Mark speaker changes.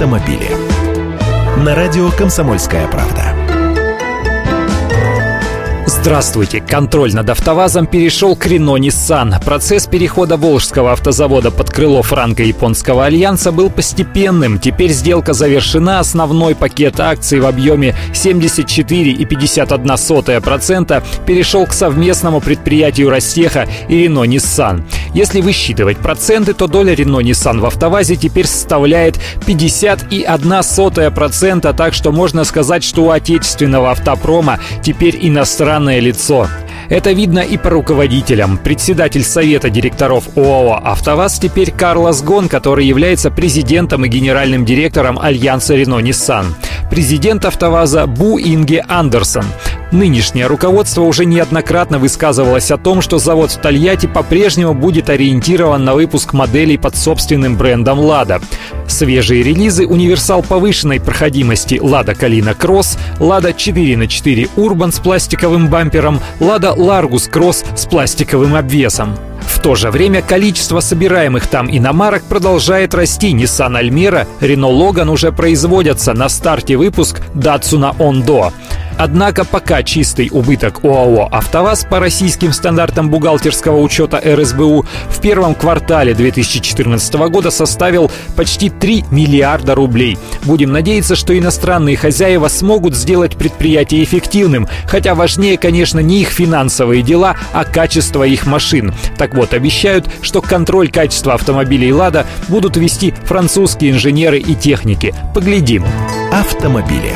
Speaker 1: автомобили. На радио «Комсомольская правда».
Speaker 2: Здравствуйте! Контроль над АвтоВАЗом перешел к Renault Nissan. Процесс перехода Волжского автозавода под крыло франко-японского альянса был постепенным. Теперь сделка завершена. Основной пакет акций в объеме 74,51% перешел к совместному предприятию Ростеха и Renault Nissan. Если высчитывать проценты, то доля Renault Nissan в АвтоВАЗе теперь составляет 50,1%, так что можно сказать, что у отечественного автопрома теперь иностранное лицо. Это видно и по руководителям. Председатель Совета директоров ОАО «АвтоВАЗ» теперь Карлос Гон, который является президентом и генеральным директором Альянса Рено-Ниссан. Президент «АвтоВАЗа» Бу Инге Андерсон. Нынешнее руководство уже неоднократно высказывалось о том, что завод в Тольятти по-прежнему будет ориентирован на выпуск моделей под собственным брендом «Лада». Свежие релизы «Универсал повышенной проходимости» «Лада Калина Кросс», «Лада 4 на 4 Урбан» с пластиковым бампером, «Лада Ларгус Кросс» с пластиковым обвесом. В то же время количество собираемых там иномарок продолжает расти. Nissan Almera, Renault Logan уже производятся. На старте выпуск Datsun Ondo. Однако пока чистый убыток ОАО «АвтоВАЗ» по российским стандартам бухгалтерского учета РСБУ в первом квартале 2014 года составил почти 3 миллиарда рублей. Будем надеяться, что иностранные хозяева смогут сделать предприятие эффективным, хотя важнее, конечно, не их финансовые дела, а качество их машин. Так вот, обещают, что контроль качества автомобилей «Лада» будут вести французские инженеры и техники. Поглядим.
Speaker 1: Автомобили.